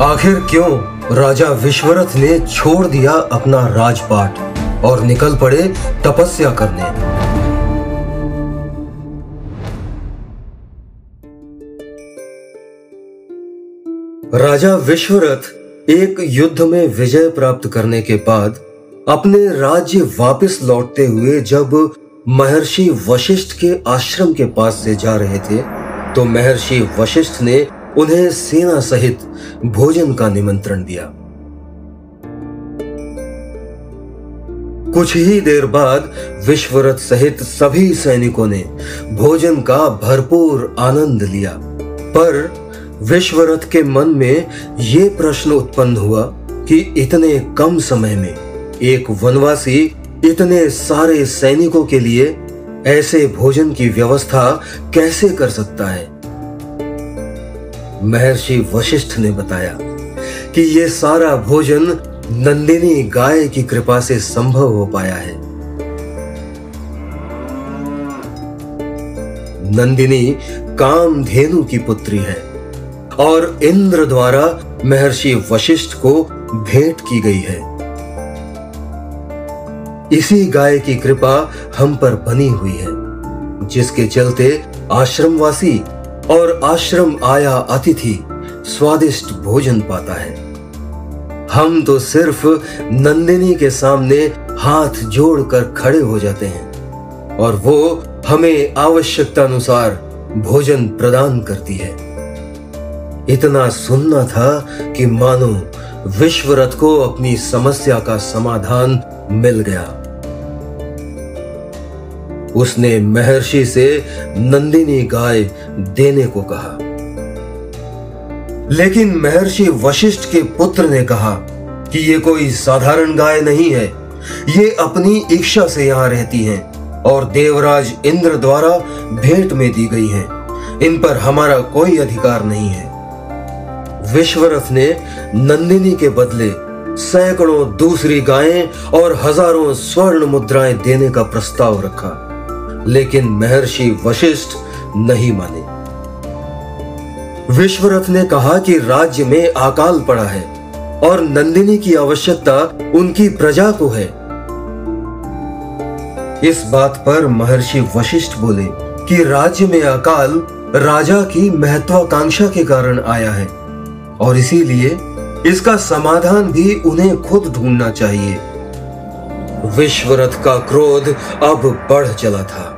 आखिर क्यों? राजा विश्वरथ ने छोड़ दिया अपना राजपाट और निकल पड़े तपस्या करने। राजा विश्वरथ एक युद्ध में विजय प्राप्त करने के बाद अपने राज्य वापस लौटते हुए जब महर्षि वशिष्ठ के आश्रम के पास से जा रहे थे तो महर्षि वशिष्ठ ने उन्हें सेना सहित भोजन का निमंत्रण दिया। कुछ ही देर बाद विश्वरथ सहित सभी सैनिकों ने भोजन का भरपूर आनंद लिया। पर विश्वरथ के मन में ये प्रश्न उत्पन्न हुआ कि इतने कम समय में एक वनवासी इतने सारे सैनिकों के लिए ऐसे भोजन की व्यवस्था कैसे कर सकता है? महर्षि वशिष्ठ ने बताया कि यह सारा भोजन नंदिनी गाय की कृपा से संभव हो पाया है। नंदिनी कामधेनु की पुत्री है और इंद्र द्वारा महर्षि वशिष्ठ को भेंट की गई है। इसी गाय की कृपा हम पर बनी हुई है, जिसके चलते आश्रमवासी और आश्रम आया अतिथि स्वादिष्ट भोजन पाता है। हम तो सिर्फ़ नंदिनी के सामने हाथ जोड़कर खड़े हो जाते हैं और वो हमें आवश्यकता अनुसार भोजन प्रदान करती है। इतना सुनना था कि मानो विश्वरथ को अपनी समस्या का समाधान मिल गया। उसने महर्षि से नंदिनी गाय देने को कहा। लेकिन महर्षि वशिष्ठ के पुत्र ने कहा कि ये कोई साधारण गाय नहीं है, ये अपनी इच्छा से यहाँ रहती हैं और देवराज इंद्र द्वारा भेंट में दी गई हैं। इन पर हमारा कोई अधिकार नहीं है। विश्वरथ ने नंदिनी के बदले सैकड़ों दूसरी गायें और हज़ारों स्वर्ण मुद्राएँ देने का प्रस्ताव रखा। लेकिन महर्षि वशिष्ठ नहीं माने। विश्वरथ ने कहा कि राज्य में अकाल पड़ा है और नंदिनी की आवश्यकता उनकी प्रजा को है। इस बात पर महर्षि वशिष्ठ बोले कि राज्य में अकाल राजा की महत्वाकांक्षा के कारण आया है और इसीलिए इसका समाधान भी उन्हें खुद ढूंढना चाहिए। विश्वरथ का क्रोध अब बढ़ चला था।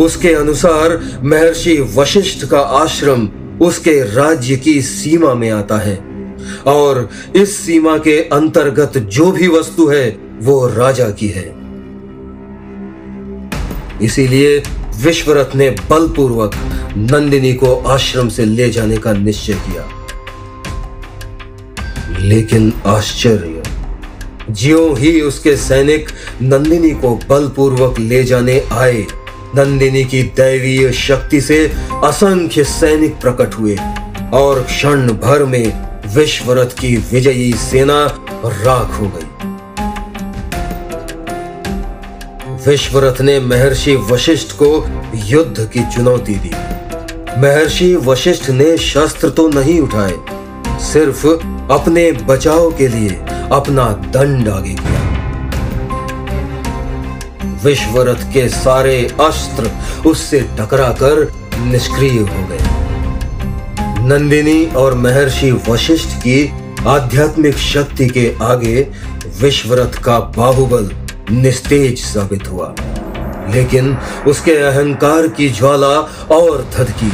उसके अनुसार महर्षि वशिष्ठ का आश्रम उसके राज्य की सीमा में आता है। और इस सीमा के अंतर्गत जो भी वस्तु है, वो राजा की है। इसीलिए विश्वरथ ने बलपूर्वक नंदिनी को आश्रम से ले जाने का निश्चय किया। लेकिन आश्चर्य, ज्यो ही उसके सैनिक नंदिनी को बलपूर्वक ले जाने आए नंदिनी की दैवीय शक्ति से असंख्य सैनिक प्रकट हुए और क्षण भर में विश्वरथ की विजयी सेना राख हो गई। विश्वरथ ने महर्षि वशिष्ठ को युद्ध की चुनौती दी। महर्षि वशिष्ठ ने शस्त्र तो नहीं उठाए, सिर्फ़ अपने बचाव के लिए अपना दंड आगे विश्वरथ के सारे अस्त्र उससे टकराकर निष्क्रिय हो गए। नंदिनी और महर्षि वशिष्ठ की आध्यात्मिक शक्ति के आगे विश्वरथ का बाहुबल निस्तेज साबित हुआ। लेकिन उसके अहंकार की ज्वाला और थदकी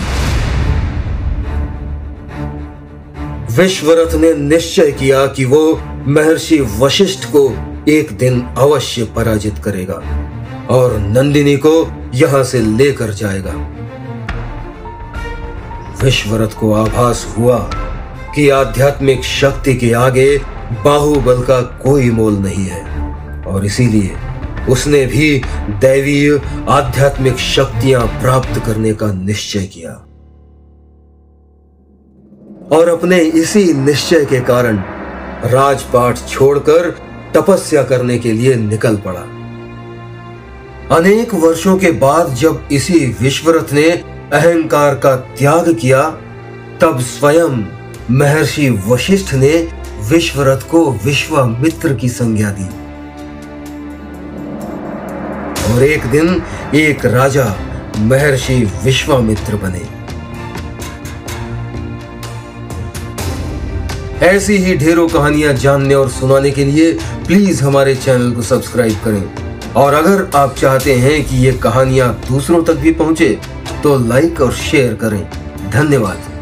विश्वरथ ने निश्चय किया कि वो महर्षि वशिष्ठ को एक दिन अवश्य पराजित करेगा। और नंदिनी को यहाँ से लेकर जाएगा। विश्वरथ को आभास हुआ कि आध्यात्मिक शक्ति के आगे बाहुबल का कोई मोल नहीं है, और इसीलिए उसने भी दैवीय आध्यात्मिक शक्तियाँ प्राप्त करने का निश्चय किया। और अपने इसी निश्चय के कारण राजपाट छोड़कर तपस्या करने के लिए निकल पड़ा। अनेक वर्षों के बाद जब इसी विश्वरथ ने अहंकार का त्याग किया, तब स्वयं महर्षि वशिष्ठ ने विश्वरथ को विश्वामित्र की संज्ञा दी। और एक दिन एक राजा महर्षि विश्वामित्र बने। ऐसी ही ढेरों कहानियाँ जानने और सुनाने के लिए प्लीज़ हमारे चैनल को सब्सक्राइब करें। और अगर आप चाहते हैं कि ये कहानियाँ दूसरों तक भी पहुँचे तो लाइक और शेयर करें। धन्यवाद।